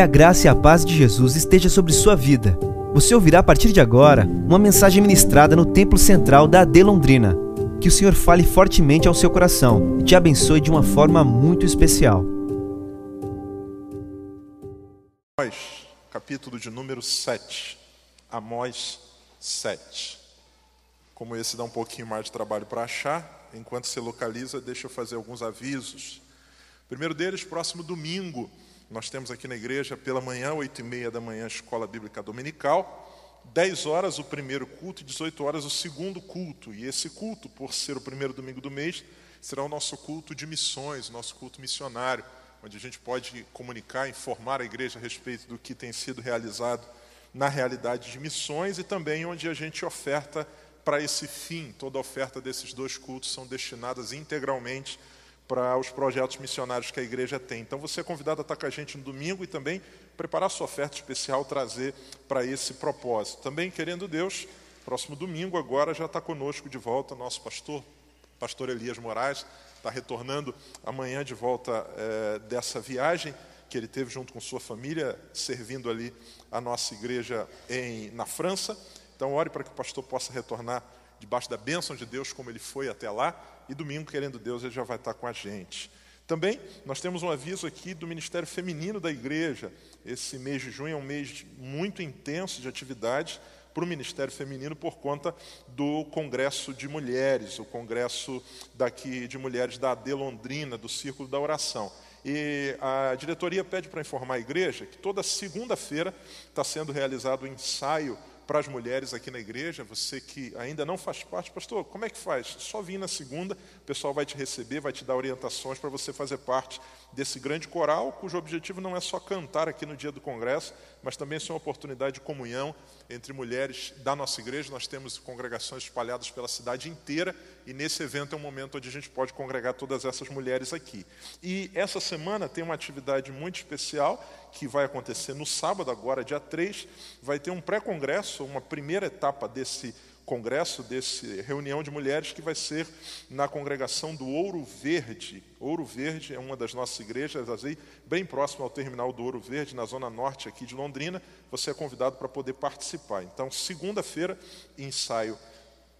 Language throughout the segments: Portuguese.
Que a graça e a paz de Jesus esteja sobre sua vida. Você ouvirá a partir de agora uma mensagem ministrada no Templo Central da AD Londrina. Que o Senhor fale fortemente ao seu coração e te abençoe de uma forma muito especial. Amós, capítulo de número 7. Amós 7. Como esse dá um pouquinho mais de trabalho para achar, enquanto se localiza, deixa eu fazer alguns avisos. Primeiro deles, próximo domingo, nós temos aqui na igreja, pela manhã, 8 e meia da manhã, Escola Bíblica Dominical. 10 horas o primeiro culto e 18 horas o segundo culto. E esse culto, por ser o primeiro domingo do mês, será o nosso culto de missões, nosso culto missionário, onde a gente pode comunicar, informar a igreja a respeito do que tem sido realizado na realidade de missões e também onde a gente oferta para esse fim. Toda a oferta desses dois cultos são destinadas integralmente para os projetos missionários que a igreja tem. Então você é convidado a estar com a gente no domingo e também preparar sua oferta especial, trazer para esse propósito. Também, querendo Deus, próximo domingo agora já está conosco de volta nosso pastor, pastor Elias Moraes, está retornando amanhã de volta é, dessa viagem que ele teve junto com sua família, servindo ali a nossa igreja em, na França. Então, ore para que o pastor possa retornar debaixo da bênção de Deus, como ele foi até lá, e domingo, querendo Deus, ele já vai estar com a gente. Também nós temos um aviso aqui do Ministério Feminino da Igreja. Esse mês de junho é um mês muito intenso de atividades para o Ministério Feminino por conta do Congresso de Mulheres, o Congresso daqui de Mulheres da AD Londrina, do Círculo da Oração. E a diretoria pede para informar a igreja que toda segunda-feira está sendo realizado o um ensaio para as mulheres aqui na igreja, você que ainda não faz parte, pastor, como é que faz? Só vir na segunda, o pessoal vai te receber, vai te dar orientações para você fazer parte desse grande coral, cujo objetivo não é só cantar aqui no dia do congresso, mas também ser uma oportunidade de comunhão entre mulheres da nossa igreja. Nós temos congregações espalhadas pela cidade inteira e nesse evento é um momento onde a gente pode congregar todas essas mulheres aqui. E essa semana tem uma atividade muito especial que vai acontecer no sábado, agora, dia 3, vai ter um pré-congresso, uma primeira etapa desse congresso, desse reunião de mulheres que vai ser na congregação do Ouro Verde. Ouro Verde é uma das nossas igrejas, bem próximo ao terminal do Ouro Verde, na zona norte aqui de Londrina. Você é convidado para poder participar. Então, segunda-feira, ensaio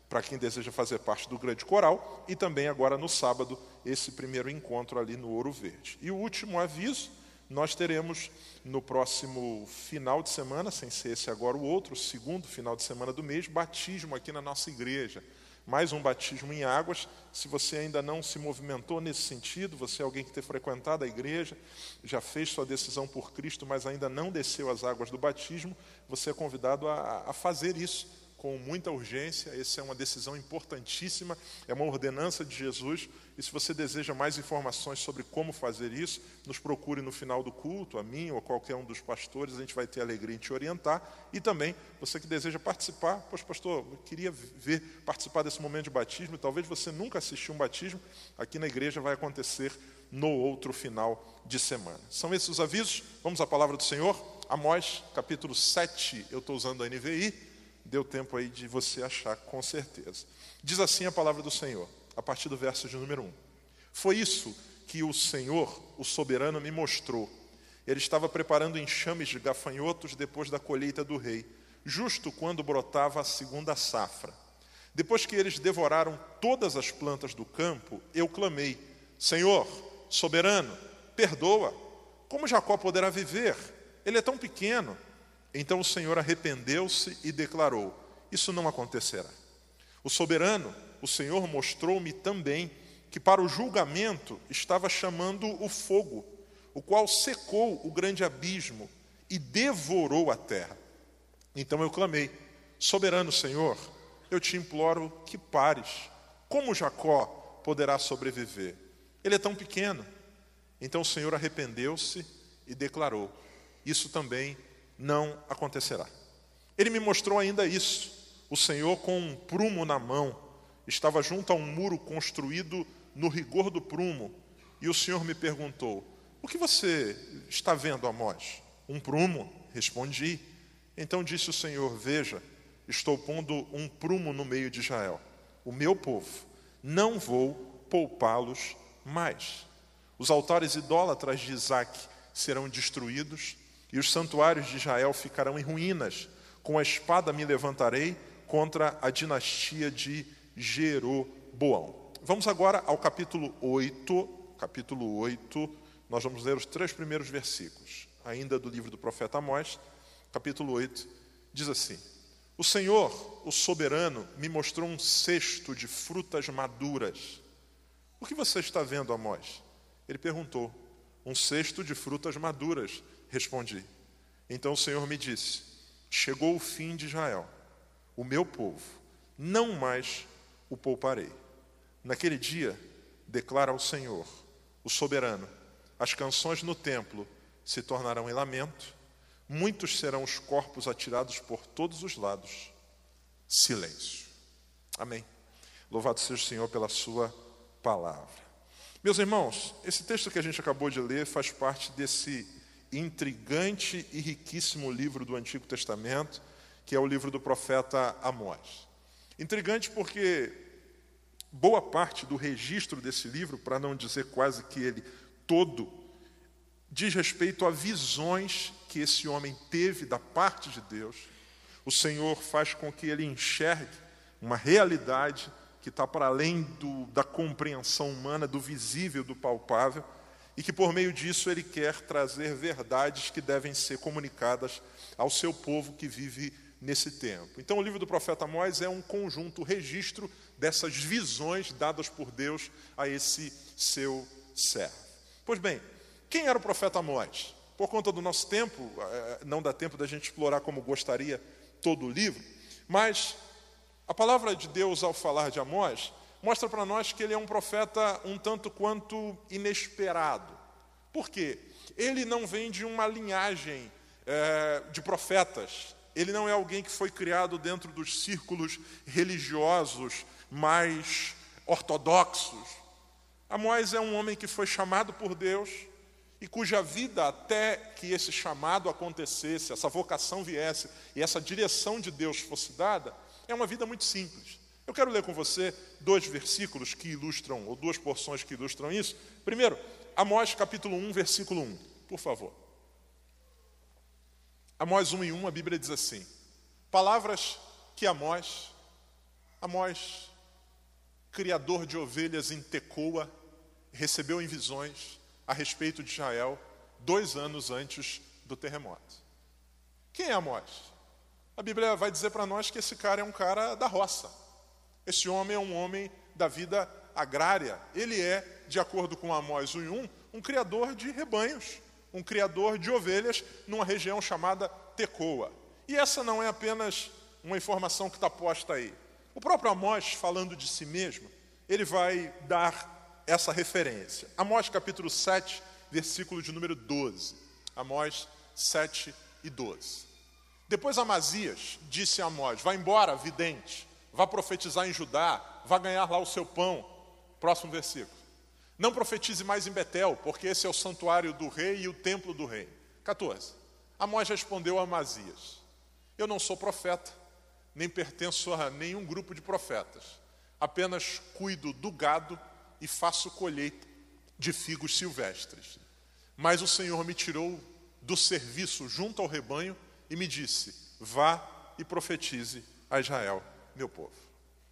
para quem deseja fazer parte do grande coral e também agora no sábado esse primeiro encontro ali no Ouro Verde. E o último aviso nós teremos no próximo final de semana, sem ser esse agora o outro, segundo final de semana do mês, batismo aqui na nossa igreja. Mais um batismo em águas. Se você ainda não se movimentou nesse sentido, você é alguém que tem frequentado a igreja, já fez sua decisão por Cristo, mas ainda não desceu as águas do batismo, você é convidado a, a fazer isso com muita urgência. Essa é uma decisão importantíssima, é uma ordenança de Jesus. E se você deseja mais informações sobre como fazer isso, nos procure no final do culto, a mim ou a qualquer um dos pastores, a gente vai ter alegria em te orientar. E também, você que deseja participar, pois pastor, eu queria ver, participar desse momento de batismo, talvez você nunca assistiu um batismo, aqui na igreja vai acontecer no outro final de semana. São esses os avisos? Vamos à palavra do Senhor. Amós, capítulo 7, eu estou usando a NVI deu tempo aí de você achar com certeza. Diz assim a palavra do Senhor, a partir do verso de número 1. Foi isso que o Senhor, o soberano, me mostrou. Ele estava preparando enxames de gafanhotos depois da colheita do rei, justo quando brotava a segunda safra. Depois que eles devoraram todas as plantas do campo, eu clamei: Senhor, soberano, perdoa. Como Jacó poderá viver? Ele é tão pequeno. Então o Senhor arrependeu-se e declarou: Isso não acontecerá. O soberano, o Senhor, mostrou-me também que para o julgamento estava chamando o fogo, o qual secou o grande abismo e devorou a terra. Então eu clamei: Soberano Senhor, eu te imploro que pares. Como Jacó poderá sobreviver? Ele é tão pequeno. Então o Senhor arrependeu-se e declarou: Isso também não acontecerá. Ele me mostrou ainda isso. O Senhor, com um prumo na mão, estava junto a um muro construído no rigor do prumo, e o Senhor me perguntou: O que você está vendo, Amós? Um prumo? Respondi. Então disse o Senhor: Veja, estou pondo um prumo no meio de Israel, o meu povo. Não vou poupá-los mais. Os altares idólatras de Isaac serão destruídos e os santuários de Israel ficarão em ruínas. Com a espada me levantarei contra a dinastia de Jeroboão. Vamos agora ao capítulo 8, capítulo 8, nós vamos ler os três primeiros versículos, ainda do livro do profeta Amós, capítulo 8, diz assim: O Senhor, o soberano, me mostrou um cesto de frutas maduras. O que você está vendo, Amós? Ele perguntou. Um cesto de frutas maduras, respondi. Então o Senhor me disse: Chegou o fim de Israel, o meu povo, não mais o pouparei. Naquele dia, declara o Senhor, o soberano, as canções no templo se tornarão em lamento, muitos serão os corpos atirados por todos os lados. Silêncio. Amém. Louvado seja o Senhor pela Sua palavra. Meus irmãos, esse texto que a gente acabou de ler faz parte desse intrigante e riquíssimo livro do Antigo Testamento, que é o livro do profeta Amós. Intrigante porque boa parte do registro desse livro, para não dizer quase que ele todo, diz respeito a visões que esse homem teve da parte de Deus. O Senhor faz com que ele enxergue uma realidade que está para além do, da compreensão humana, do visível, do palpável, e que por meio disso ele quer trazer verdades que devem ser comunicadas ao seu povo que vive nesse tempo. Então, o livro do profeta Amós é um conjunto, registro dessas visões dadas por Deus a esse seu servo. Pois bem, quem era o profeta Amós? Por conta do nosso tempo, eh, não dá tempo da gente explorar como gostaria todo o livro, mas a palavra de Deus, ao falar de Amós, mostra para nós que ele é um profeta um tanto quanto inesperado. Por quê? Ele não vem de uma linhagem é, de profetas. Ele não é alguém que foi criado dentro dos círculos religiosos mais ortodoxos. Amós é um homem que foi chamado por Deus e cuja vida, até que esse chamado acontecesse, essa vocação viesse e essa direção de Deus fosse dada, é uma vida muito simples. Eu quero ler com você dois versículos que ilustram, ou duas porções que ilustram isso. Primeiro, Amós capítulo 1, versículo 1, por favor. Amós 1 e 1, a Bíblia diz assim: Palavras que Amós, Amós, criador de ovelhas em Tecoa, recebeu em visões a respeito de Israel dois anos antes do terremoto. Quem é Amós? A Bíblia vai dizer para nós que esse cara é um cara da roça. Esse homem é um homem da vida agrária. Ele é, de acordo com Amós 1, um criador de rebanhos, um criador de ovelhas numa região chamada Tecoa. E essa não é apenas uma informação que está posta aí. O próprio Amós, falando de si mesmo, ele vai dar essa referência. Amós capítulo 7, versículo de número 12. Amós 7 e 12. Depois Amazias disse a Amós: Vá embora, vidente, vá profetizar em Judá, vá ganhar lá o seu pão. Próximo versículo. Não profetize mais em Betel, porque esse é o santuário do rei e o templo do rei. 14. Amós respondeu a Amazias: Eu não sou profeta, nem pertenço a nenhum grupo de profetas. Apenas cuido do gado e faço colheita de figos silvestres. Mas o Senhor me tirou do serviço junto ao rebanho e me disse: Vá e profetize a Israel, meu povo.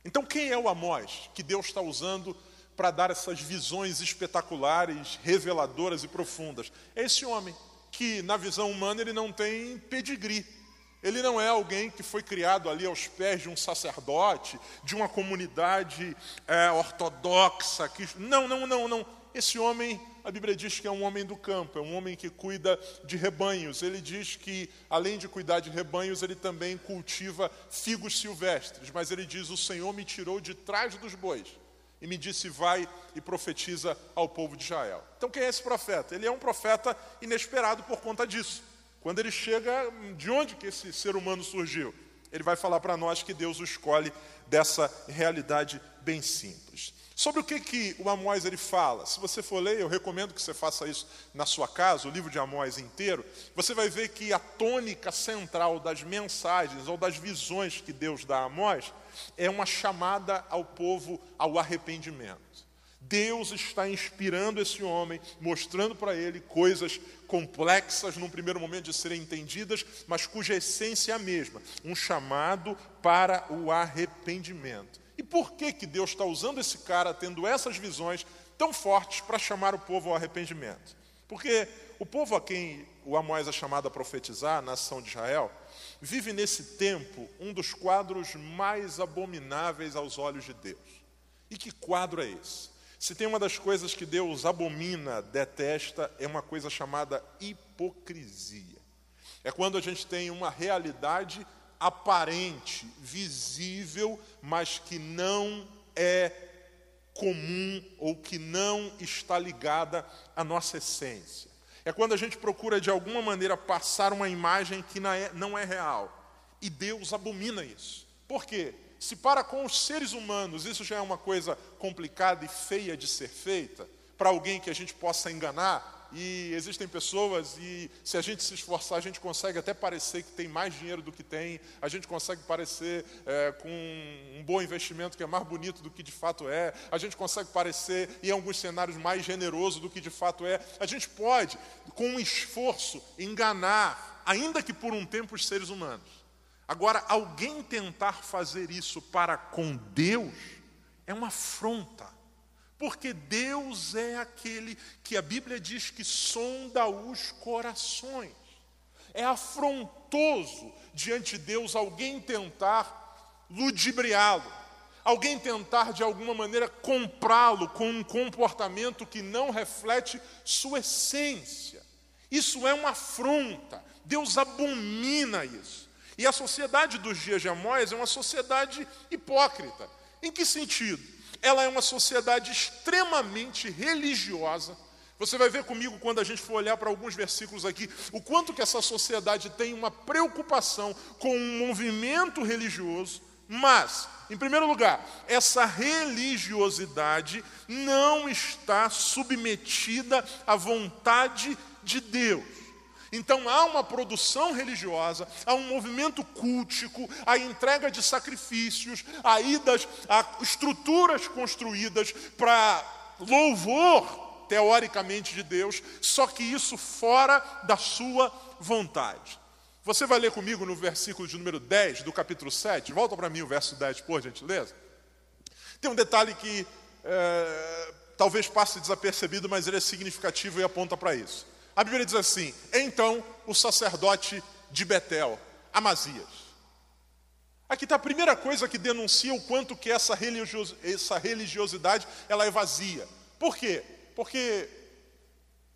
Então, quem é o Amós que Deus está usando para dar essas visões espetaculares, reveladoras e profundas? É esse homem que, na visão humana, ele não tem pedigree. Ele não é alguém que foi criado ali aos pés de um sacerdote, de uma comunidade é, ortodoxa. Que... Não, não, não, não. Esse homem a Bíblia diz que é um homem do campo, é um homem que cuida de rebanhos. Ele diz que, além de cuidar de rebanhos, ele também cultiva figos silvestres. Mas ele diz: O Senhor me tirou de trás dos bois e me disse: Vai e profetiza ao povo de Israel. Então, quem é esse profeta? Ele é um profeta inesperado por conta disso. Quando ele chega, de onde que esse ser humano surgiu? Ele vai falar para nós que Deus o escolhe dessa realidade bem simples. Sobre o que, que o Amós ele fala? Se você for ler, eu recomendo que você faça isso na sua casa, o livro de Amós inteiro. Você vai ver que a tônica central das mensagens ou das visões que Deus dá a Amós é uma chamada ao povo ao arrependimento. Deus está inspirando esse homem, mostrando para ele coisas complexas num primeiro momento de serem entendidas, mas cuja essência é a mesma, um chamado para o arrependimento. E por que que Deus está usando esse cara, tendo essas visões tão fortes para chamar o povo ao arrependimento? Porque o povo a quem o Amós é chamado a profetizar, a nação de Israel, vive nesse tempo um dos quadros mais abomináveis aos olhos de Deus. E que quadro é esse? Se tem uma das coisas que Deus abomina, detesta, é uma coisa chamada hipocrisia. É quando a gente tem uma realidade aparente, visível, mas que não é comum ou que não está ligada à nossa essência. É quando a gente procura de alguma maneira passar uma imagem que não é, é real. E Deus abomina isso. Por quê? Se para com os seres humanos isso já é uma coisa complicada e feia de ser feita, para alguém que a gente possa enganar, e existem pessoas, e se a gente se esforçar, a gente consegue até parecer que tem mais dinheiro do que tem, a gente consegue parecer é, com um bom investimento que é mais bonito do que de fato é, a gente consegue parecer, em alguns cenários, mais generoso do que de fato é. A gente pode, com um esforço, enganar, ainda que por um tempo, os seres humanos. Agora, alguém tentar fazer isso para com Deus é uma afronta, porque Deus é aquele que a Bíblia diz que sonda os corações. É afrontoso diante de Deus alguém tentar ludibriá-lo, alguém tentar de alguma maneira comprá-lo com um comportamento que não reflete sua essência. Isso é uma afronta. Deus abomina isso. E a sociedade dos dias de Amós é uma sociedade hipócrita. Em que sentido? Ela é uma sociedade extremamente religiosa. Você vai ver comigo quando a gente for olhar para alguns versículos aqui, o quanto que essa sociedade tem uma preocupação com um movimento religioso, mas, em primeiro lugar, essa religiosidade não está submetida à vontade de Deus. Então há uma produção religiosa, há um movimento cultico, a entrega de sacrifícios, a idas, estruturas construídas para louvor, teoricamente, de Deus, só que isso fora da sua vontade. Você vai ler comigo no versículo de número 10 do capítulo 7, volta para mim o verso 10, por gentileza. Tem um detalhe que é, talvez passe desapercebido, mas ele é significativo e aponta para isso. A Bíblia diz assim: então o sacerdote de Betel, Amazias. Aqui está a primeira coisa que denuncia o quanto que essa, religios, essa religiosidade ela é vazia. Por quê? Porque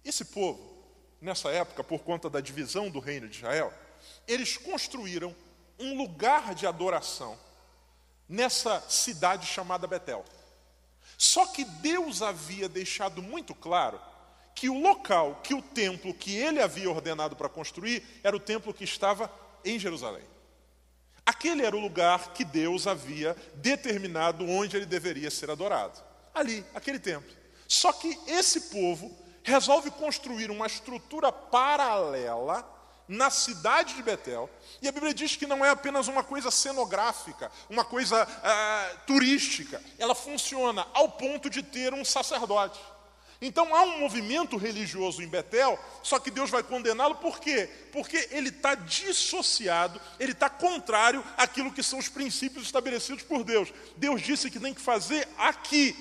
esse povo, nessa época, por conta da divisão do reino de Israel, eles construíram um lugar de adoração nessa cidade chamada Betel. Só que Deus havia deixado muito claro que o local, que o templo que ele havia ordenado para construir, era o templo que estava em Jerusalém. Aquele era o lugar que Deus havia determinado onde ele deveria ser adorado. Ali, aquele templo. Só que esse povo resolve construir uma estrutura paralela na cidade de Betel. E a Bíblia diz que não é apenas uma coisa cenográfica, uma coisa uh, turística. Ela funciona ao ponto de ter um sacerdote. Então há um movimento religioso em Betel, só que Deus vai condená-lo por quê? Porque ele está dissociado, ele está contrário àquilo que são os princípios estabelecidos por Deus. Deus disse que tem que fazer aqui.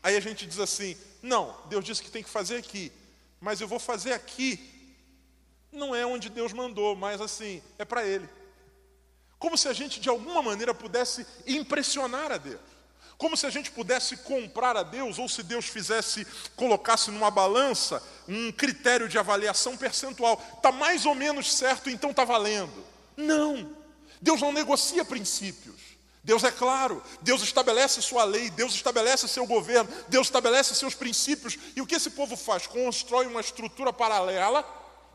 Aí a gente diz assim: não, Deus disse que tem que fazer aqui, mas eu vou fazer aqui. Não é onde Deus mandou, mas assim, é para Ele. Como se a gente de alguma maneira pudesse impressionar a Deus. Como se a gente pudesse comprar a Deus, ou se Deus fizesse, colocasse numa balança um critério de avaliação percentual. Está mais ou menos certo, então está valendo. Não. Deus não negocia princípios. Deus é claro, Deus estabelece sua lei, Deus estabelece seu governo, Deus estabelece seus princípios. E o que esse povo faz? Constrói uma estrutura paralela,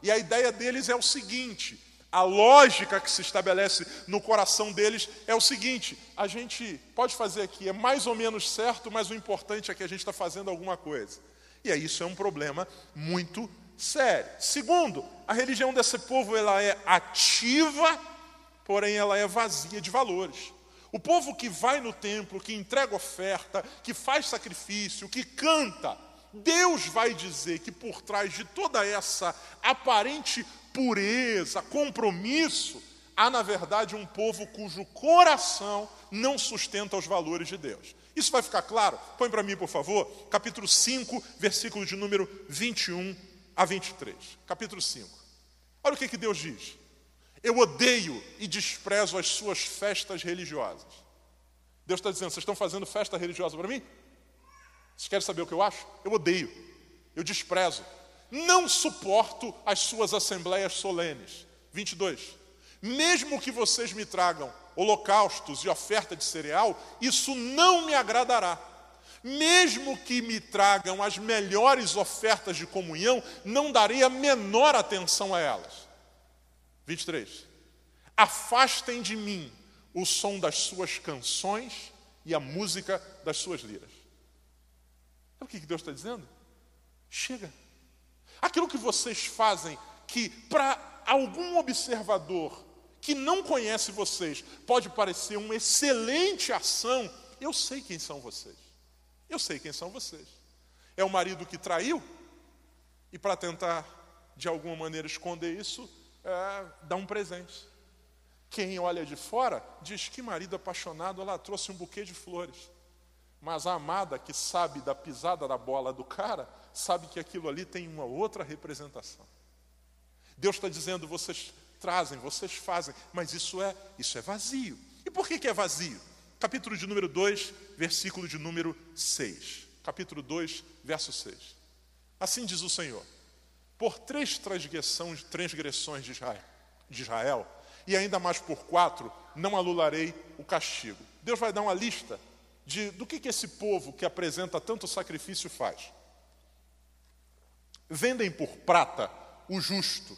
e a ideia deles é o seguinte: a lógica que se estabelece no coração deles é o seguinte: a gente pode fazer aqui, é mais ou menos certo, mas o importante é que a gente está fazendo alguma coisa. E aí isso é um problema muito sério. Segundo, a religião desse povo ela é ativa, porém ela é vazia de valores. O povo que vai no templo, que entrega oferta, que faz sacrifício, que canta, Deus vai dizer que por trás de toda essa aparente pureza, compromisso, há na verdade um povo cujo coração não sustenta os valores de Deus. Isso vai ficar claro? Põe para mim, por favor, capítulo 5, versículo de número 21 a 23. Capítulo 5. Olha o que, que Deus diz. Eu odeio e desprezo as suas festas religiosas. Deus está dizendo: vocês estão fazendo festa religiosa para mim? Vocês querem saber o que eu acho? Eu odeio, eu desprezo. Não suporto as suas assembleias solenes. 22. Mesmo que vocês me tragam holocaustos e oferta de cereal, isso não me agradará. Mesmo que me tragam as melhores ofertas de comunhão, não darei a menor atenção a elas. 23. Afastem de mim o som das suas canções e a música das suas liras. Sabe o que Deus está dizendo? Chega. Aquilo que vocês fazem, que para algum observador que não conhece vocês pode parecer uma excelente ação, eu sei quem são vocês. Eu sei quem são vocês. É o marido que traiu, e para tentar de alguma maneira esconder isso, é, dá um presente. Quem olha de fora diz que marido apaixonado, ela trouxe um buquê de flores. Mas a amada que sabe da pisada da bola do cara, sabe que aquilo ali tem uma outra representação. Deus está dizendo: vocês trazem, vocês fazem, mas isso é, isso é vazio. E por que, que é vazio? Capítulo de número 2, versículo de número 6. Capítulo 2, verso 6. Assim diz o Senhor: Por três transgressões, de Israel, de Israel, e ainda mais por quatro, não alularei o castigo. Deus vai dar uma lista de, do que, que esse povo que apresenta tanto sacrifício faz. Vendem por prata o justo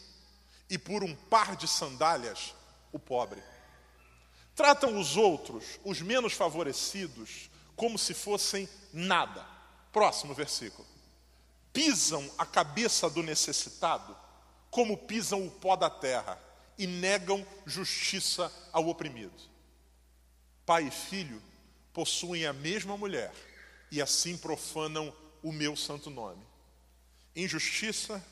e por um par de sandálias o pobre. Tratam os outros, os menos favorecidos, como se fossem nada. Próximo versículo. Pisam a cabeça do necessitado como pisam o pó da terra e negam justiça ao oprimido. Pai e filho possuem a mesma mulher e assim profanam o meu santo nome. Injustiça,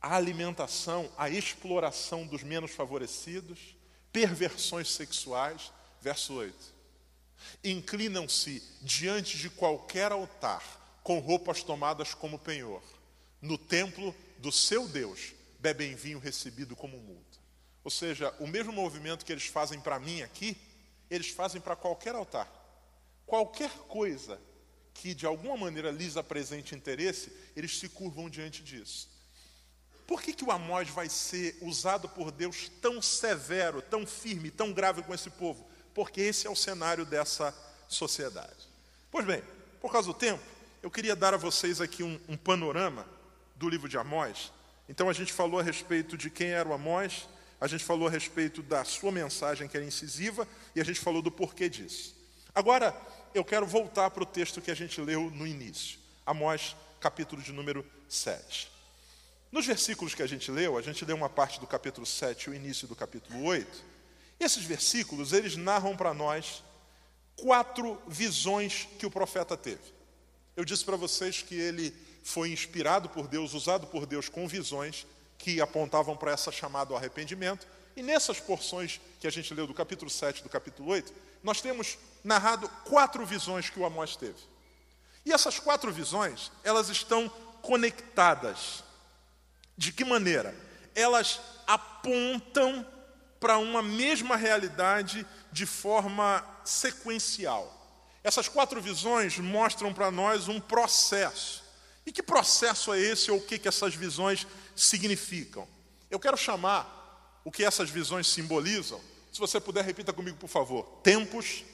a alimentação, a exploração dos menos favorecidos, perversões sexuais. Verso 8. Inclinam-se diante de qualquer altar com roupas tomadas como penhor. No templo do seu Deus bebem vinho recebido como multa. Ou seja, o mesmo movimento que eles fazem para mim aqui, eles fazem para qualquer altar. Qualquer coisa que de alguma maneira lhes apresente interesse, eles se curvam diante disso. Por que, que o Amós vai ser usado por Deus tão severo, tão firme, tão grave com esse povo? Porque esse é o cenário dessa sociedade. Pois bem, por causa do tempo, eu queria dar a vocês aqui um, um panorama do livro de Amós. Então a gente falou a respeito de quem era o Amós, a gente falou a respeito da sua mensagem que era incisiva e a gente falou do porquê disso. Agora eu quero voltar para o texto que a gente leu no início, Amós, capítulo de número 7. Nos versículos que a gente leu, a gente leu uma parte do capítulo 7 e o início do capítulo 8. Esses versículos, eles narram para nós quatro visões que o profeta teve. Eu disse para vocês que ele foi inspirado por Deus, usado por Deus com visões que apontavam para essa chamada ao arrependimento. E nessas porções que a gente leu do capítulo 7 e do capítulo 8, nós temos narrado quatro visões que o Amós teve. E essas quatro visões, elas estão conectadas de que maneira? Elas apontam para uma mesma realidade de forma sequencial. Essas quatro visões mostram para nós um processo. E que processo é esse ou o que, que essas visões significam? Eu quero chamar o que essas visões simbolizam. Se você puder, repita comigo, por favor. Tempos.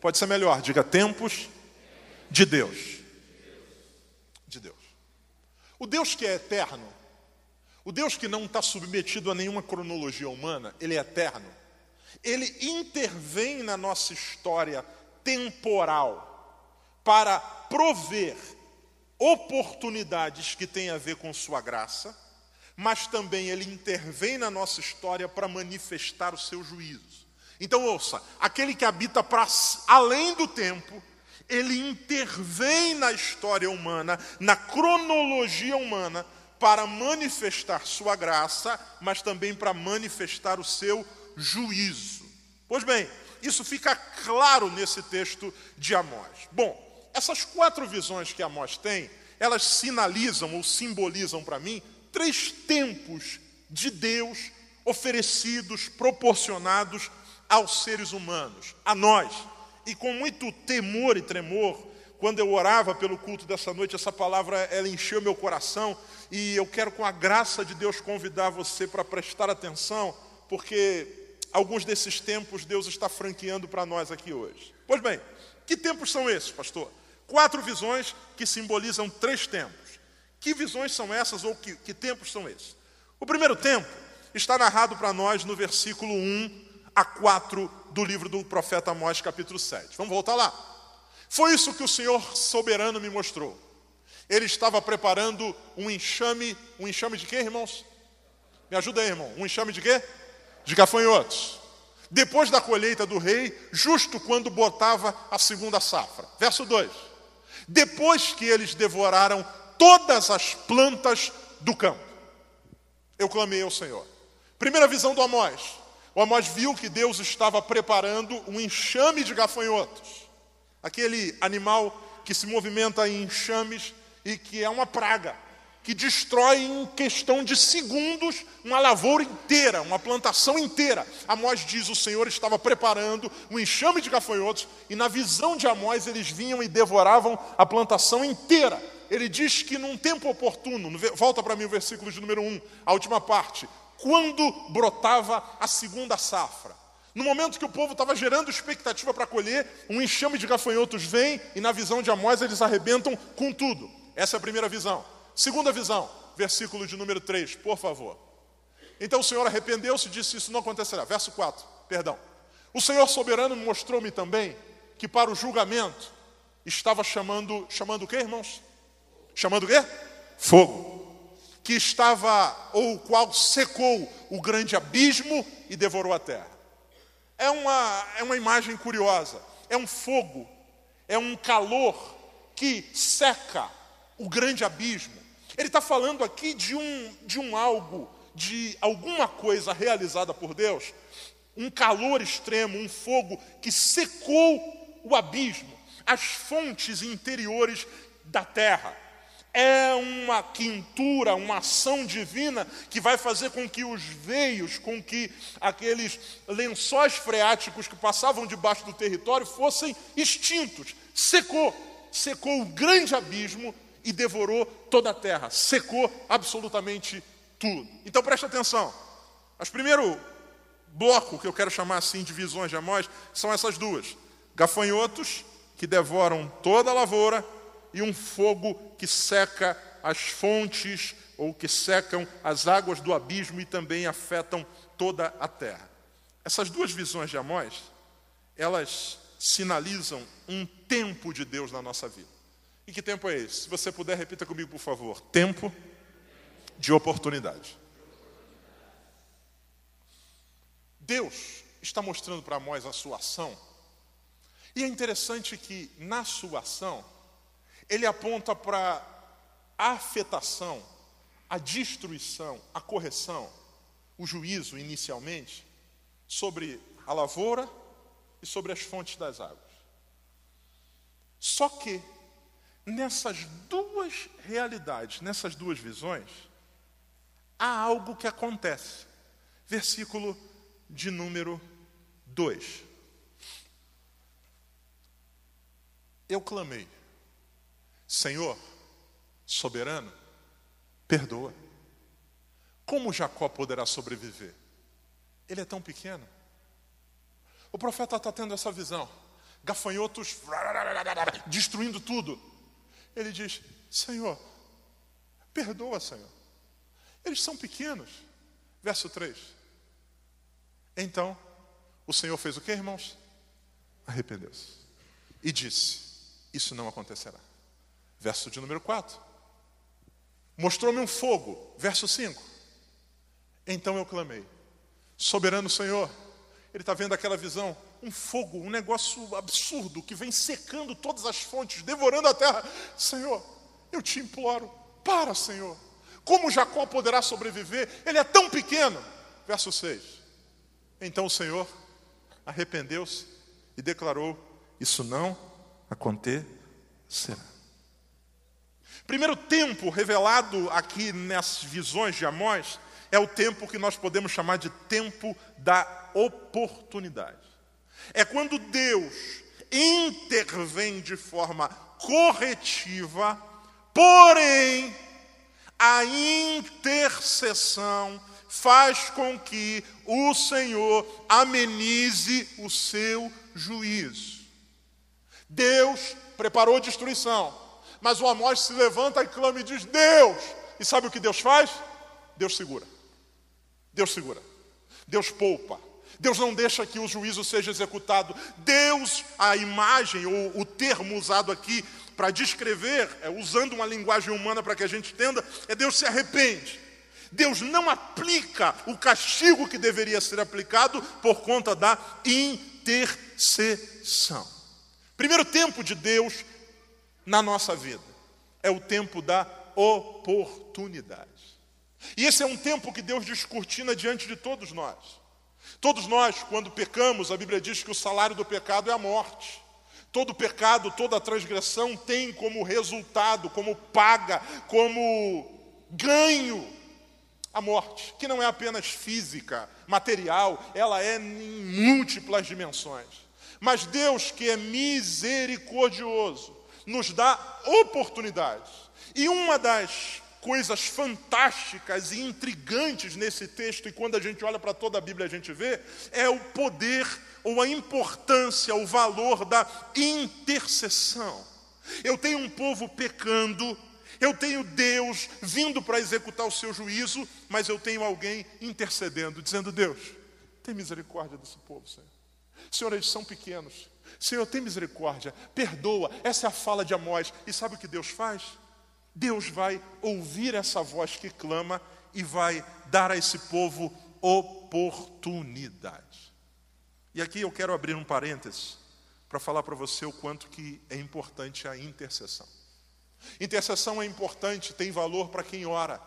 Pode ser melhor, diga tempos de Deus. De Deus. O Deus que é eterno, o Deus que não está submetido a nenhuma cronologia humana, ele é eterno. Ele intervém na nossa história temporal para prover oportunidades que têm a ver com sua graça, mas também ele intervém na nossa história para manifestar os seus juízos. Então ouça: aquele que habita para além do tempo, ele intervém na história humana, na cronologia humana, para manifestar sua graça, mas também para manifestar o seu juízo. Pois bem, isso fica claro nesse texto de Amós. Bom, essas quatro visões que Amós tem, elas sinalizam ou simbolizam para mim três tempos de Deus oferecidos, proporcionados aos seres humanos, a nós. E com muito temor e tremor, quando eu orava pelo culto dessa noite, essa palavra ela encheu meu coração e eu quero com a graça de Deus convidar você para prestar atenção, porque alguns desses tempos Deus está franqueando para nós aqui hoje. Pois bem, que tempos são esses, pastor? Quatro visões que simbolizam três tempos. Que visões são essas ou que, que tempos são esses? O primeiro tempo está narrado para nós no versículo 1 a 4 do livro do profeta Amós, capítulo 7. Vamos voltar lá. Foi isso que o Senhor soberano me mostrou. Ele estava preparando um enxame, um enxame de quê, irmãos? Me ajuda aí, irmão. Um enxame de quê? De gafanhotos. Depois da colheita do rei, justo quando botava a segunda safra. Verso 2. Depois que eles devoraram todas as plantas do campo, eu clamei ao Senhor. Primeira visão do Amós. O Amós viu que Deus estava preparando um enxame de gafanhotos. Aquele animal que se movimenta em enxames e que é uma praga, que destrói em questão de segundos uma lavoura inteira, uma plantação inteira. Amós diz: o Senhor estava preparando um enxame de gafanhotos, e na visão de Amós eles vinham e devoravam a plantação inteira. Ele diz que num tempo oportuno, volta para mim o versículo de número 1, a última parte, quando brotava a segunda safra. No momento que o povo estava gerando expectativa para colher, um enxame de gafanhotos vem e, na visão de Amós, eles arrebentam com tudo. Essa é a primeira visão. Segunda visão, versículo de número 3, por favor. Então o Senhor arrependeu-se e disse: Isso não acontecerá. Verso 4, perdão. O Senhor soberano mostrou-me também que para o julgamento estava chamando, chamando o que, irmãos? Chamando o quê? Fogo. Que estava, ou o qual secou o grande abismo e devorou a terra. É uma, é uma imagem curiosa. É um fogo, é um calor que seca o grande abismo. Ele está falando aqui de um, de um algo, de alguma coisa realizada por Deus, um calor extremo, um fogo que secou o abismo, as fontes interiores da terra. É uma quintura, uma ação divina que vai fazer com que os veios, com que aqueles lençóis freáticos que passavam debaixo do território fossem extintos. Secou, secou o grande abismo e devorou toda a terra, secou absolutamente tudo. Então preste atenção. Os primeiro bloco que eu quero chamar assim de visões de Amós são essas duas: gafanhotos que devoram toda a lavoura e um fogo que seca as fontes ou que secam as águas do abismo e também afetam toda a terra. Essas duas visões de Amós, elas sinalizam um tempo de Deus na nossa vida. E que tempo é esse? Se você puder, repita comigo, por favor. Tempo de oportunidade. Deus está mostrando para Amós a sua ação. E é interessante que na sua ação, ele aponta para a afetação, a destruição, a correção, o juízo inicialmente sobre a lavoura e sobre as fontes das águas. Só que nessas duas realidades, nessas duas visões, há algo que acontece. Versículo de número 2. Eu clamei, Senhor, soberano, perdoa. Como Jacó poderá sobreviver? Ele é tão pequeno. O profeta está tendo essa visão. Gafanhotos destruindo tudo. Ele diz: Senhor, perdoa, Senhor. Eles são pequenos. Verso 3. Então, o Senhor fez o que, irmãos? Arrependeu-se. E disse: Isso não acontecerá. Verso de número 4. Mostrou-me um fogo. Verso 5. Então eu clamei: Soberano Senhor, Ele está vendo aquela visão, um fogo, um negócio absurdo que vem secando todas as fontes, devorando a terra. Senhor, eu te imploro, para, Senhor. Como Jacó poderá sobreviver? Ele é tão pequeno. Verso 6. Então o Senhor arrependeu-se e declarou: Isso não acontecerá. Primeiro tempo revelado aqui nas visões de Amós é o tempo que nós podemos chamar de tempo da oportunidade. É quando Deus intervém de forma corretiva, porém a intercessão faz com que o Senhor amenize o seu juízo. Deus preparou destruição, mas o Amós se levanta e clama e diz: Deus! E sabe o que Deus faz? Deus segura. Deus segura. Deus poupa. Deus não deixa que o juízo seja executado. Deus, a imagem ou o termo usado aqui para descrever, é, usando uma linguagem humana para que a gente entenda, é Deus se arrepende. Deus não aplica o castigo que deveria ser aplicado por conta da intercessão. Primeiro tempo de Deus na nossa vida é o tempo da oportunidade. E esse é um tempo que Deus descortina diante de todos nós. Todos nós, quando pecamos, a Bíblia diz que o salário do pecado é a morte. Todo pecado, toda transgressão tem como resultado, como paga, como ganho a morte, que não é apenas física, material, ela é em múltiplas dimensões. Mas Deus, que é misericordioso, nos dá oportunidades. E uma das coisas fantásticas e intrigantes nesse texto, e quando a gente olha para toda a Bíblia a gente vê, é o poder ou a importância, o valor da intercessão. Eu tenho um povo pecando, eu tenho Deus vindo para executar o seu juízo, mas eu tenho alguém intercedendo, dizendo: Deus, tem misericórdia desse povo, Senhor. Senhor, eles são pequenos. Senhor, tem misericórdia, perdoa. Essa é a fala de Amós. E sabe o que Deus faz? Deus vai ouvir essa voz que clama e vai dar a esse povo oportunidade. E aqui eu quero abrir um parênteses para falar para você o quanto que é importante a intercessão. Intercessão é importante, tem valor para quem ora.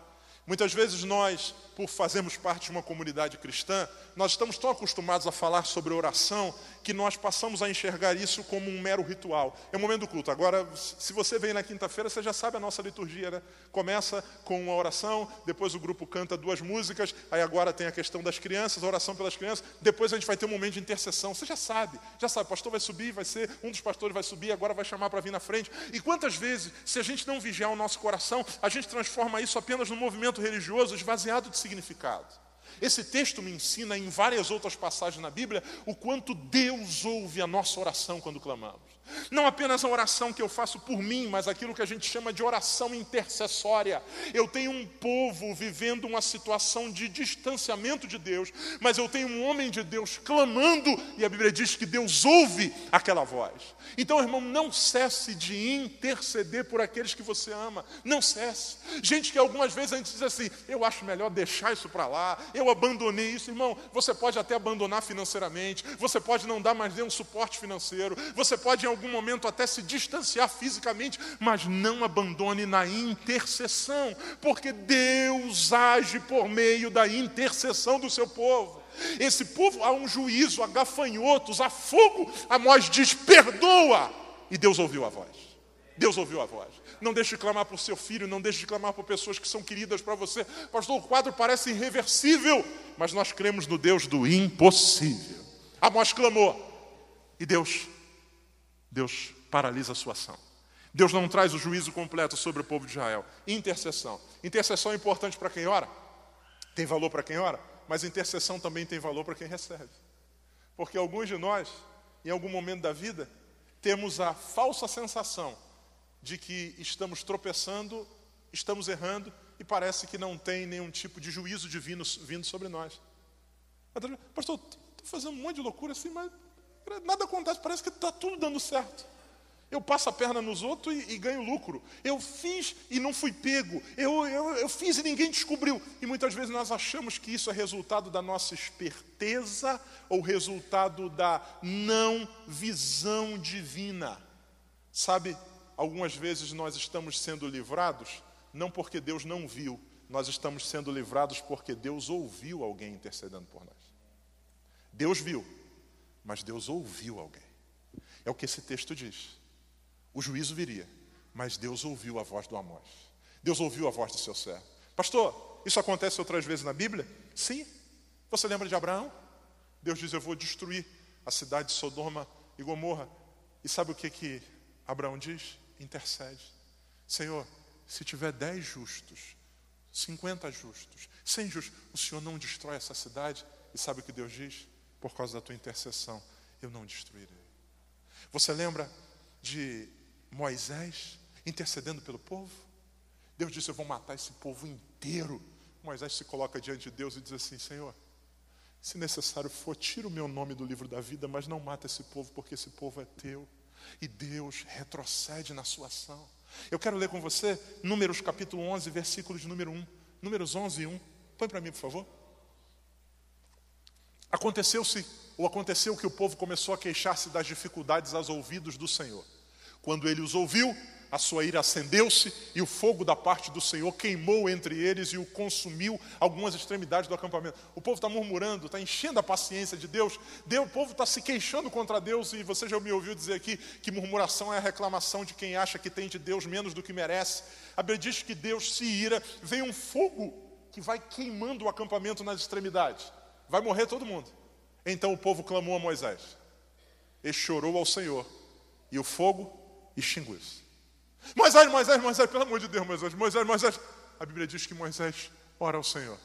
Muitas vezes nós, por fazermos parte de uma comunidade cristã, nós estamos tão acostumados a falar sobre oração que nós passamos a enxergar isso como um mero ritual. É o momento do culto. Agora, se você vem na quinta-feira, você já sabe a nossa liturgia, né? Começa com uma oração, depois o grupo canta duas músicas, aí agora tem a questão das crianças, a oração pelas crianças, depois a gente vai ter um momento de intercessão. Você já sabe, já sabe, o pastor vai subir, vai ser, um dos pastores vai subir, agora vai chamar para vir na frente. E quantas vezes, se a gente não vigiar o nosso coração, a gente transforma isso apenas num movimento religioso esvaziado de significado. Esse texto me ensina em várias outras passagens na Bíblia o quanto Deus ouve a nossa oração quando clamamos. Não apenas a oração que eu faço por mim, mas aquilo que a gente chama de oração intercessória. Eu tenho um povo vivendo uma situação de distanciamento de Deus, mas eu tenho um homem de Deus clamando, e a Bíblia diz que Deus ouve aquela voz. Então, irmão, não cesse de interceder por aqueles que você ama. Não cesse. Gente que algumas vezes a gente diz assim: eu acho melhor deixar isso para lá, eu abandonei isso. Irmão, você pode até abandonar financeiramente, você pode não dar mais nenhum suporte financeiro, você pode em algum momento até se distanciar fisicamente, mas não abandone na intercessão, porque Deus age por meio da intercessão do seu povo. Esse povo há um juízo, há gafanhotos, há fogo. Amós diz: perdoa. E Deus ouviu a voz. Deus ouviu a voz. Não deixe de clamar por seu filho, não deixe de clamar por pessoas que são queridas para você. Pastor, o quadro parece irreversível, mas nós cremos no Deus do impossível. Amós clamou. E Deus Deus paralisa a sua ação. Deus não traz o juízo completo sobre o povo de Israel. Intercessão. Intercessão é importante para quem ora, tem valor para quem ora, mas intercessão também tem valor para quem recebe. Porque alguns de nós, em algum momento da vida, temos a falsa sensação de que estamos tropeçando, estamos errando e parece que não tem nenhum tipo de juízo divino vindo sobre nós. Pastor, estou fazendo um monte de loucura assim, mas nada acontece, parece que está tudo dando certo. Eu passo a perna nos outros e, e ganho lucro. Eu fiz e não fui pego. Eu, eu, eu fiz e ninguém descobriu. E muitas vezes nós achamos que isso é resultado da nossa esperteza ou resultado da não visão divina. Sabe, algumas vezes nós estamos sendo livrados não porque Deus não viu, nós estamos sendo livrados porque Deus ouviu alguém intercedendo por nós. Deus viu, mas Deus ouviu alguém. É o que esse texto diz. O juízo viria, mas Deus ouviu a voz do Amós. Deus ouviu a voz do seu servo. Pastor, isso acontece outras vezes na Bíblia? Sim. Você lembra de Abraão? Deus diz: Eu vou destruir a cidade de Sodoma e Gomorra. E sabe o que, que Abraão diz? Intercede. Senhor, se tiver dez justos, cinquenta justos, cem justos, o Senhor não destrói essa cidade. E sabe o que Deus diz? Por causa da tua intercessão, eu não destruirei. Você lembra de Moisés intercedendo pelo povo? Deus disse: Eu vou matar esse povo inteiro. Moisés se coloca diante de Deus e diz assim: Senhor, se necessário for, tira o meu nome do livro da vida, mas não mata esse povo, porque esse povo é teu. E Deus retrocede na sua ação. Eu quero ler com você Números capítulo 11, versículos de número 1. Números 11 e 1. Põe para mim, por favor. Aconteceu-se, ou aconteceu que o povo começou a queixar-se das dificuldades aos ouvidos do Senhor. Quando ele os ouviu, a sua ira acendeu-se e o fogo da parte do Senhor queimou entre eles e o consumiu algumas extremidades do acampamento. O povo está murmurando, está enchendo a paciência de Deus. Deus o povo está se queixando contra Deus e você já me ouviu dizer aqui que murmuração é a reclamação de quem acha que tem de Deus menos do que merece. A Bíblia diz que Deus se ira, vem um fogo que vai queimando o acampamento nas extremidades. Vai morrer todo mundo. Então o povo clamou a Moisés. E chorou ao Senhor. E o fogo extinguiu-se. Moisés, Moisés, Moisés, pelo amor de Deus, Moisés, Moisés, Moisés. A Bíblia diz que Moisés ora ao Senhor.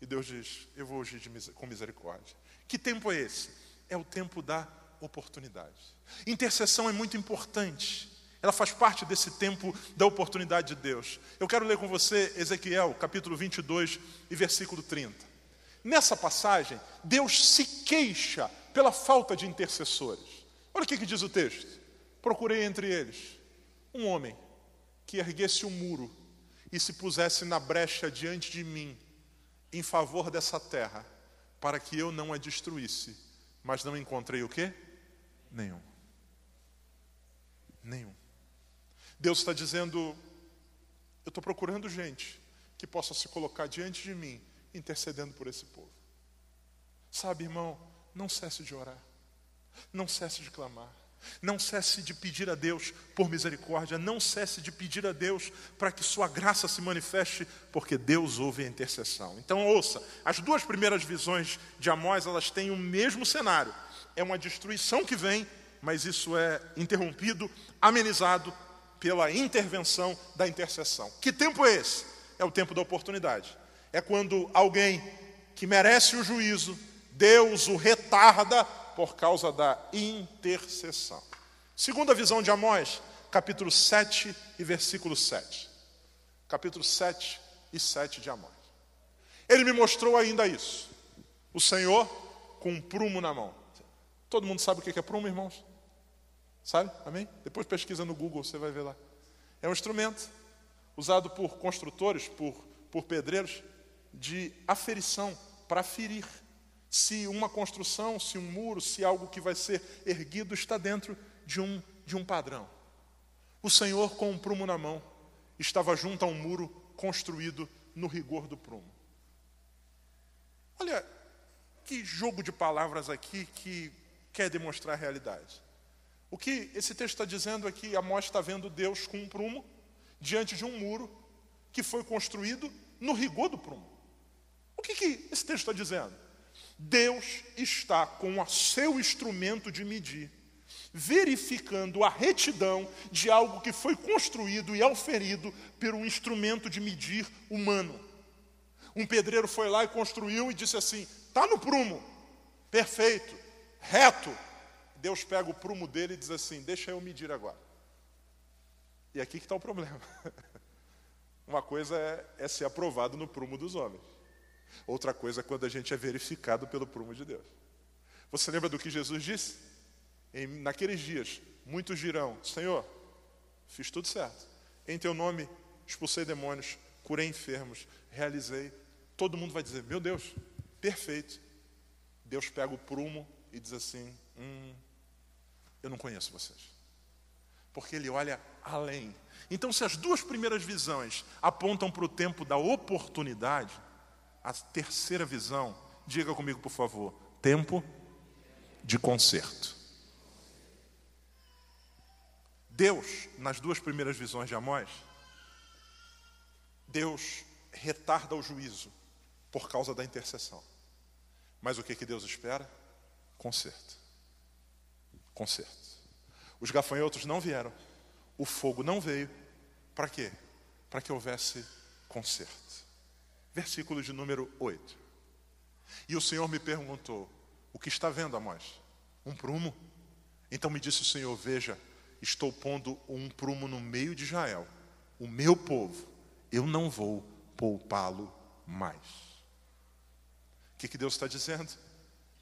E Deus diz: Eu vou agir com misericórdia. Que tempo é esse? É o tempo da oportunidade. Intercessão é muito importante. Ela faz parte desse tempo da oportunidade de Deus. Eu quero ler com você Ezequiel, capítulo 22 e versículo 30. Nessa passagem, Deus se queixa pela falta de intercessores. Olha o que, que diz o texto. Procurei entre eles um homem que erguesse um muro e se pusesse na brecha diante de mim, em favor dessa terra, para que eu não a destruísse, mas não encontrei o quê? Nenhum. Nenhum. Deus está dizendo: eu estou procurando gente que possa se colocar diante de mim, intercedendo por esse povo. Sabe, irmão, não cesse de orar, não cesse de clamar. Não cesse de pedir a Deus por misericórdia, não cesse de pedir a Deus para que Sua graça se manifeste, porque Deus ouve a intercessão. Então, ouça: as duas primeiras visões de Amós elas têm o mesmo cenário. É uma destruição que vem, mas isso é interrompido, amenizado pela intervenção da intercessão. Que tempo é esse? É o tempo da oportunidade. É quando alguém que merece o juízo, Deus o retarda por causa da intercessão. Segunda visão de Amós, capítulo 7 e versículo 7. Capítulo 7 e 7 de Amós. Ele me mostrou ainda isso. O Senhor com um prumo na mão. Todo mundo sabe o que é prumo, irmãos? Sabe? Amém? Depois pesquisa no Google, você vai ver lá. É um instrumento usado por construtores, por, por pedreiros, de aferição, para ferir se uma construção, se um muro, se algo que vai ser erguido está dentro de um, de um padrão. O Senhor, com um prumo na mão, estava junto a um muro construído no rigor do prumo. Olha, que jogo de palavras aqui que quer demonstrar a realidade. O que esse texto está dizendo é que Amós está vendo Deus com um prumo diante de um muro que foi construído no rigor do prumo. O que, que esse texto está dizendo? Deus está com o seu instrumento de medir, verificando a retidão de algo que foi construído e auferido por um instrumento de medir humano. Um pedreiro foi lá e construiu e disse assim: está no prumo, perfeito, reto. Deus pega o prumo dele e diz assim: deixa eu medir agora. E aqui que está o problema. Uma coisa é, é ser aprovado no prumo dos homens. Outra coisa é quando a gente é verificado pelo prumo de Deus. Você lembra do que Jesus disse? Em, naqueles dias, muitos dirão: Senhor, fiz tudo certo. Em teu nome expulsei demônios, curei enfermos, realizei. Todo mundo vai dizer: Meu Deus, perfeito. Deus pega o prumo e diz assim: Hum, eu não conheço vocês. Porque ele olha além. Então, se as duas primeiras visões apontam para o tempo da oportunidade, a terceira visão, diga comigo, por favor, tempo de conserto. Deus, nas duas primeiras visões de Amós, Deus retarda o juízo por causa da intercessão. Mas o que, que Deus espera? Conserto. Conserto. Os gafanhotos não vieram, o fogo não veio. Para quê? Para que houvesse conserto. Versículo de número 8. E o Senhor me perguntou: O que está vendo, Amós? Um prumo? Então me disse o Senhor: Veja, estou pondo um prumo no meio de Israel, o meu povo, eu não vou poupá-lo mais. O que, que Deus está dizendo?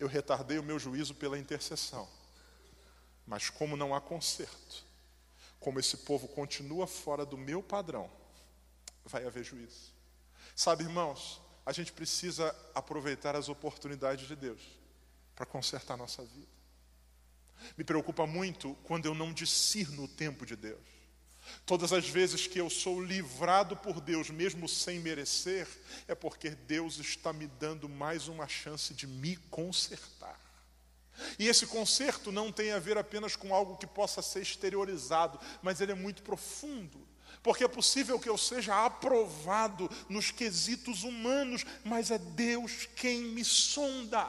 Eu retardei o meu juízo pela intercessão, mas como não há conserto, como esse povo continua fora do meu padrão, vai haver juízo. Sabe, irmãos, a gente precisa aproveitar as oportunidades de Deus para consertar a nossa vida. Me preocupa muito quando eu não discerno o tempo de Deus. Todas as vezes que eu sou livrado por Deus, mesmo sem merecer, é porque Deus está me dando mais uma chance de me consertar. E esse conserto não tem a ver apenas com algo que possa ser exteriorizado, mas ele é muito profundo. Porque é possível que eu seja aprovado nos quesitos humanos, mas é Deus quem me sonda.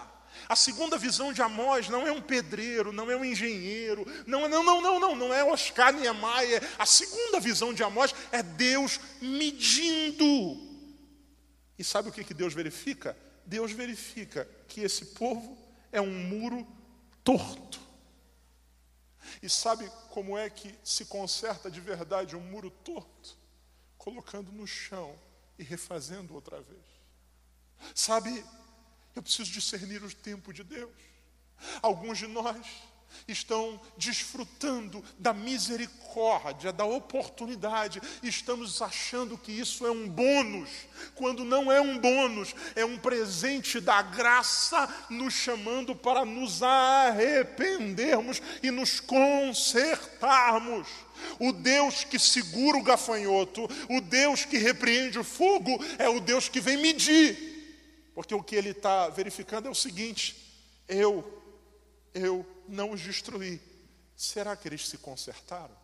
A segunda visão de Amós não é um pedreiro, não é um engenheiro, não, não, não, não, não, não é Oscar Niemeyer. A segunda visão de Amós é Deus medindo. E sabe o que, que Deus verifica? Deus verifica que esse povo é um muro torto. E sabe como é que se conserta de verdade um muro torto? Colocando no chão e refazendo outra vez. Sabe eu preciso discernir o tempo de Deus. Alguns de nós estão desfrutando da misericórdia, da oportunidade, estamos achando que isso é um bônus, quando não é um bônus, é um presente da graça nos chamando para nos arrependermos e nos consertarmos. O Deus que segura o gafanhoto, o Deus que repreende o fogo, é o Deus que vem medir porque o que ele está verificando é o seguinte: eu, eu não os destruí. Será que eles se consertaram?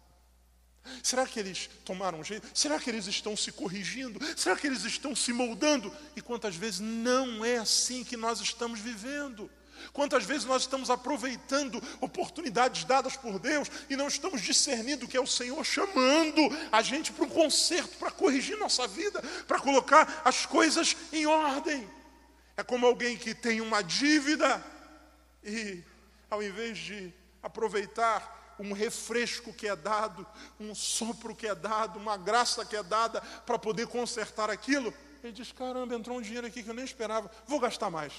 Será que eles tomaram jeito? Será que eles estão se corrigindo? Será que eles estão se moldando? E quantas vezes não é assim que nós estamos vivendo? Quantas vezes nós estamos aproveitando oportunidades dadas por Deus e não estamos discernindo que é o Senhor chamando a gente para um conserto, para corrigir nossa vida, para colocar as coisas em ordem. É como alguém que tem uma dívida e, ao invés de aproveitar um refresco que é dado, um sopro que é dado, uma graça que é dada para poder consertar aquilo, ele diz: caramba, entrou um dinheiro aqui que eu nem esperava, vou gastar mais.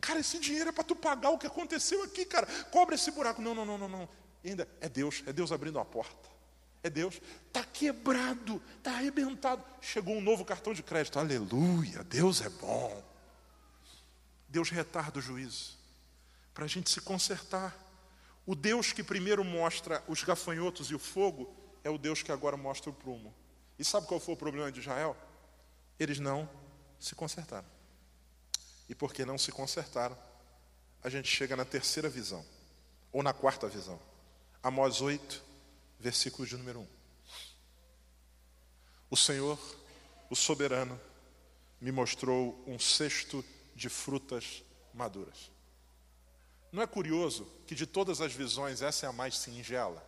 Cara, esse dinheiro é para tu pagar o que aconteceu aqui, cara. Cobre esse buraco. Não, não, não, não, não. Ainda é Deus, é Deus abrindo a porta. É Deus. Está quebrado, está arrebentado. Chegou um novo cartão de crédito. Aleluia, Deus é bom. Deus retarda o juízo, para a gente se consertar. O Deus que primeiro mostra os gafanhotos e o fogo é o Deus que agora mostra o prumo. E sabe qual foi o problema de Israel? Eles não se consertaram. E porque não se consertaram, a gente chega na terceira visão, ou na quarta visão. Amós 8, versículo de número 1. O Senhor, o soberano, me mostrou um cesto de frutas maduras. Não é curioso que de todas as visões essa é a mais singela?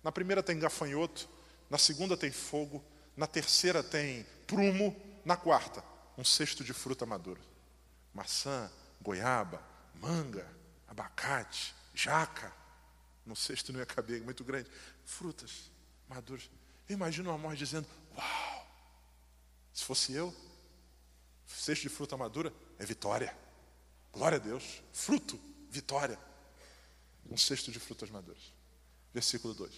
Na primeira tem gafanhoto, na segunda tem fogo, na terceira tem prumo, na quarta, um cesto de fruta madura. Maçã, goiaba, manga, abacate, jaca. No cesto não ia caber, muito grande. Frutas maduras. Eu imagino o amor dizendo: Uau! Se fosse eu, cesto de fruta madura, é vitória. Glória a Deus. Fruto, vitória. Um cesto de frutas maduras. Versículo 2.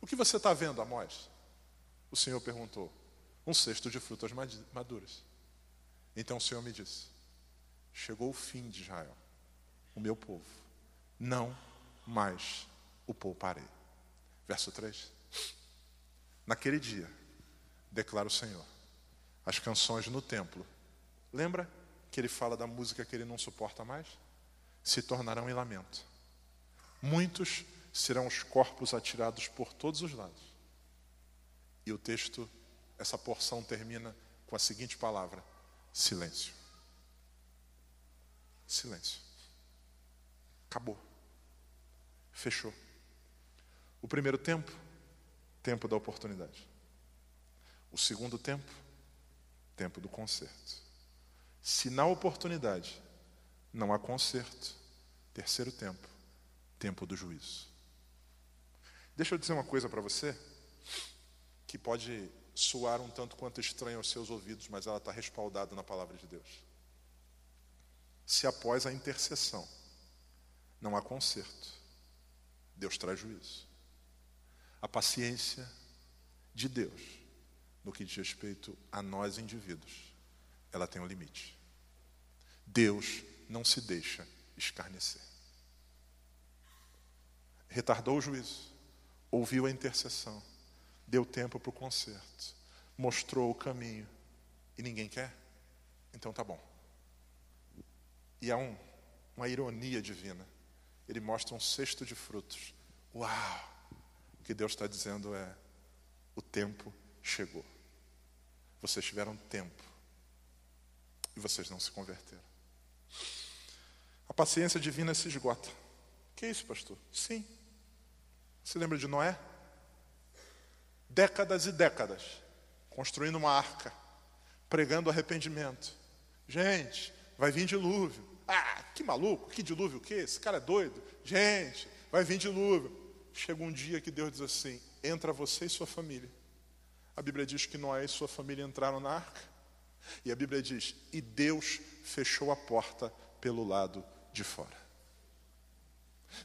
O que você está vendo, Amós? O Senhor perguntou. Um cesto de frutas maduras. Então o Senhor me disse: Chegou o fim de Israel, o meu povo. Não mais o pouparei. Verso 3. Naquele dia, declara o Senhor, as canções no templo. Lembra que ele fala da música que ele não suporta mais? Se tornarão em lamento. Muitos serão os corpos atirados por todos os lados. E o texto, essa porção termina com a seguinte palavra: silêncio. Silêncio. Acabou. Fechou. O primeiro tempo, tempo da oportunidade. O segundo tempo, tempo do conserto. Se na oportunidade não há conserto, terceiro tempo, tempo do juízo. Deixa eu dizer uma coisa para você, que pode soar um tanto quanto estranho aos seus ouvidos, mas ela está respaldada na palavra de Deus. Se após a intercessão não há conserto, Deus traz juízo. A paciência de Deus, no que diz respeito a nós indivíduos, ela tem um limite. Deus não se deixa escarnecer. Retardou o juízo, ouviu a intercessão, deu tempo para o conserto, mostrou o caminho e ninguém quer? Então tá bom. E há um, uma ironia divina. Ele mostra um cesto de frutos. Uau! O que Deus está dizendo é: o tempo chegou. Vocês tiveram tempo e vocês não se converteram. Paciência divina se esgota. Que isso, pastor? Sim. Você lembra de Noé? Décadas e décadas construindo uma arca, pregando arrependimento. Gente, vai vir dilúvio. Ah, que maluco, que dilúvio o quê? Esse cara é doido. Gente, vai vir dilúvio. Chega um dia que Deus diz assim: entra você e sua família. A Bíblia diz que Noé e sua família entraram na arca. E a Bíblia diz: e Deus fechou a porta pelo lado de fora.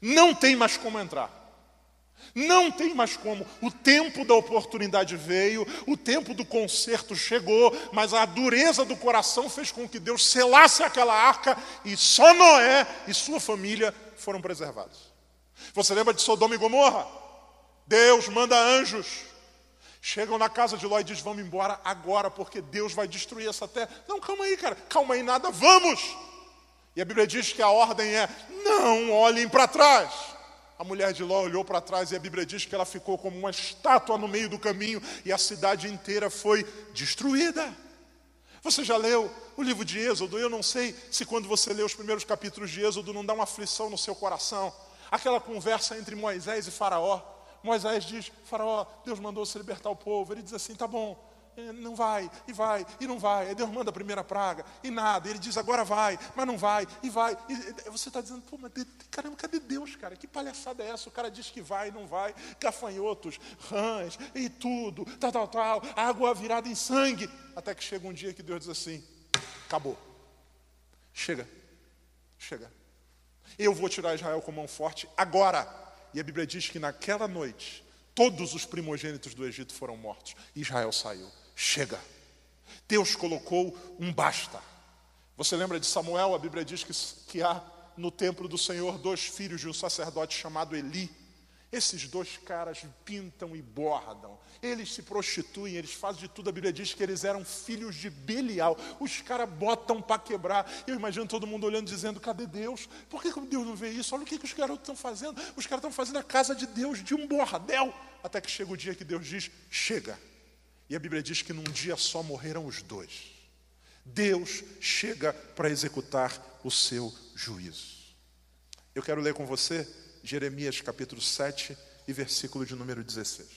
Não tem mais como entrar. Não tem mais como. O tempo da oportunidade veio, o tempo do conserto chegou, mas a dureza do coração fez com que Deus selasse aquela arca e só Noé e sua família foram preservados. Você lembra de Sodoma e Gomorra? Deus manda anjos. Chegam na casa de Ló e diz: Vamos embora agora, porque Deus vai destruir essa terra. Não, calma aí, cara, calma aí, nada, vamos. E a Bíblia diz que a ordem é: Não olhem para trás. A mulher de Ló olhou para trás e a Bíblia diz que ela ficou como uma estátua no meio do caminho e a cidade inteira foi destruída. Você já leu o livro de Êxodo? Eu não sei se quando você lê os primeiros capítulos de Êxodo não dá uma aflição no seu coração. Aquela conversa entre Moisés e Faraó. Moisés diz: Faraó, Deus mandou se libertar o povo. Ele diz assim: tá bom, não vai, e vai, e não vai. Aí Deus manda a primeira praga, e nada. Ele diz, agora vai, mas não vai, e vai. E você está dizendo, pô, mas caramba, cadê Deus, cara? Que palhaçada é essa? O cara diz que vai e não vai. Gafanhotos, rãs, e tudo, tal, tal, tal. Água virada em sangue. Até que chega um dia que Deus diz assim: acabou. Chega, chega. Eu vou tirar Israel com mão forte agora. E a Bíblia diz que naquela noite, todos os primogênitos do Egito foram mortos. Israel saiu chega. Deus colocou um basta. Você lembra de Samuel? A Bíblia diz que, que há no templo do Senhor dois filhos de um sacerdote chamado Eli. Esses dois caras pintam e bordam, eles se prostituem, eles fazem de tudo. A Bíblia diz que eles eram filhos de Belial. Os caras botam para quebrar. Eu imagino todo mundo olhando dizendo: cadê Deus? Por que Deus não vê isso? Olha o que, que os garotos estão fazendo. Os caras estão fazendo a casa de Deus, de um bordel. Até que chega o dia que Deus diz: chega. E a Bíblia diz que num dia só morreram os dois. Deus chega para executar o seu juízo. Eu quero ler com você Jeremias capítulo 7 e versículo de número 16.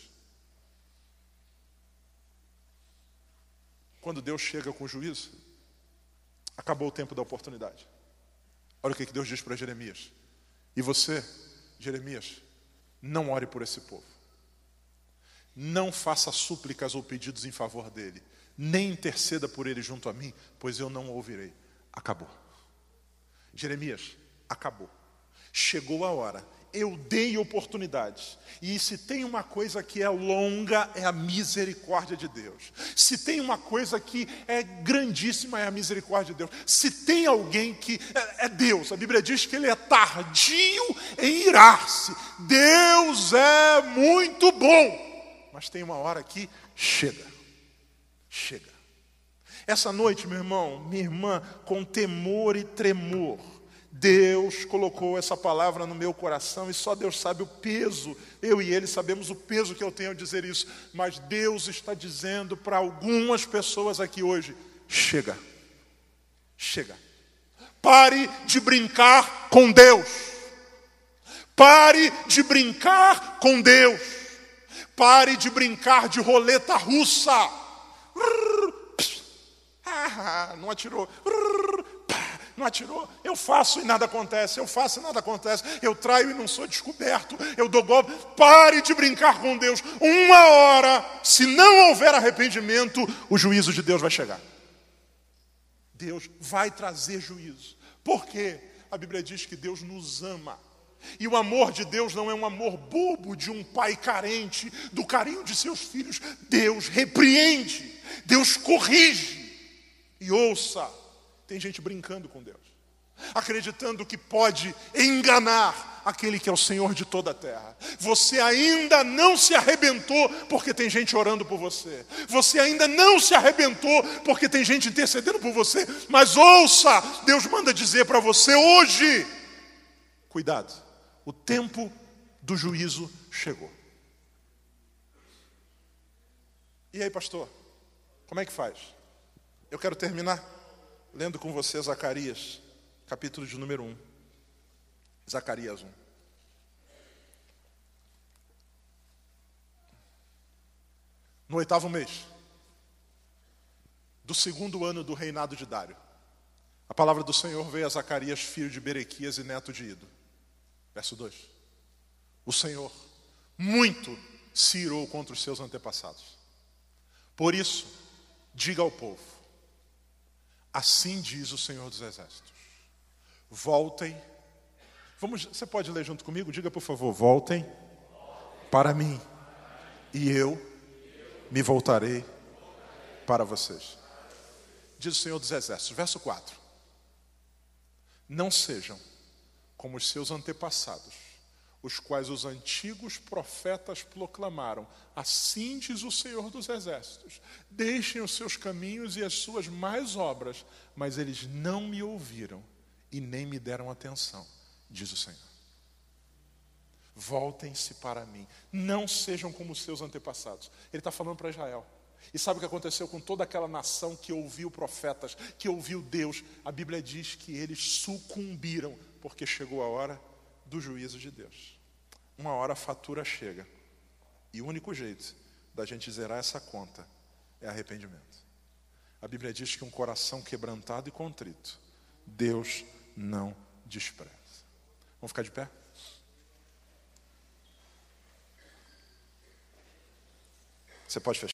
Quando Deus chega com o juízo, acabou o tempo da oportunidade. Olha o que Deus diz para Jeremias. E você, Jeremias, não ore por esse povo. Não faça súplicas ou pedidos em favor dele, nem interceda por ele junto a mim, pois eu não o ouvirei. Acabou. Jeremias, acabou. Chegou a hora. eu dei oportunidades. E se tem uma coisa que é longa, é a misericórdia de Deus. Se tem uma coisa que é grandíssima, é a misericórdia de Deus. Se tem alguém que é, é Deus, a Bíblia diz que ele é tardio em irar-se. Deus é muito bom. Mas tem uma hora que chega. Chega. Essa noite, meu irmão, minha irmã, com temor e tremor, Deus colocou essa palavra no meu coração e só Deus sabe o peso, eu e ele sabemos o peso que eu tenho a dizer isso, mas Deus está dizendo para algumas pessoas aqui hoje: chega, chega, pare de brincar com Deus, pare de brincar com Deus, pare de brincar de roleta russa. Ah, não atirou não atirou, eu faço e nada acontece, eu faço e nada acontece, eu traio e não sou descoberto, eu dou golpe. Pare de brincar com Deus. Uma hora, se não houver arrependimento, o juízo de Deus vai chegar. Deus vai trazer juízo. Por quê? A Bíblia diz que Deus nos ama. E o amor de Deus não é um amor bobo de um pai carente, do carinho de seus filhos. Deus repreende, Deus corrige. E ouça, tem gente brincando com Deus, acreditando que pode enganar aquele que é o Senhor de toda a terra. Você ainda não se arrebentou porque tem gente orando por você. Você ainda não se arrebentou porque tem gente intercedendo por você. Mas ouça, Deus manda dizer para você hoje: cuidado, o tempo do juízo chegou. E aí, pastor, como é que faz? Eu quero terminar lendo com você Zacarias, capítulo de número 1. Zacarias 1. No oitavo mês do segundo ano do reinado de Dário, a palavra do Senhor veio a Zacarias, filho de Berequias e neto de Ido. Verso 2. O Senhor muito se irou contra os seus antepassados. Por isso, diga ao povo: Assim diz o Senhor dos Exércitos. Voltem. Vamos, você pode ler junto comigo? Diga por favor, voltem para mim e eu me voltarei para vocês. Diz o Senhor dos Exércitos, verso 4. Não sejam como os seus antepassados, os quais os antigos profetas proclamaram: Assim diz o Senhor dos Exércitos: Deixem os seus caminhos e as suas mais obras, mas eles não me ouviram e nem me deram atenção, diz o Senhor. Voltem-se para mim, não sejam como os seus antepassados. Ele está falando para Israel. E sabe o que aconteceu com toda aquela nação que ouviu profetas, que ouviu Deus? A Bíblia diz que eles sucumbiram, porque chegou a hora do juízo de Deus. Uma hora a fatura chega. E o único jeito da gente zerar essa conta é arrependimento. A Bíblia diz que um coração quebrantado e contrito, Deus não despreza. Vamos ficar de pé? Você pode fechar.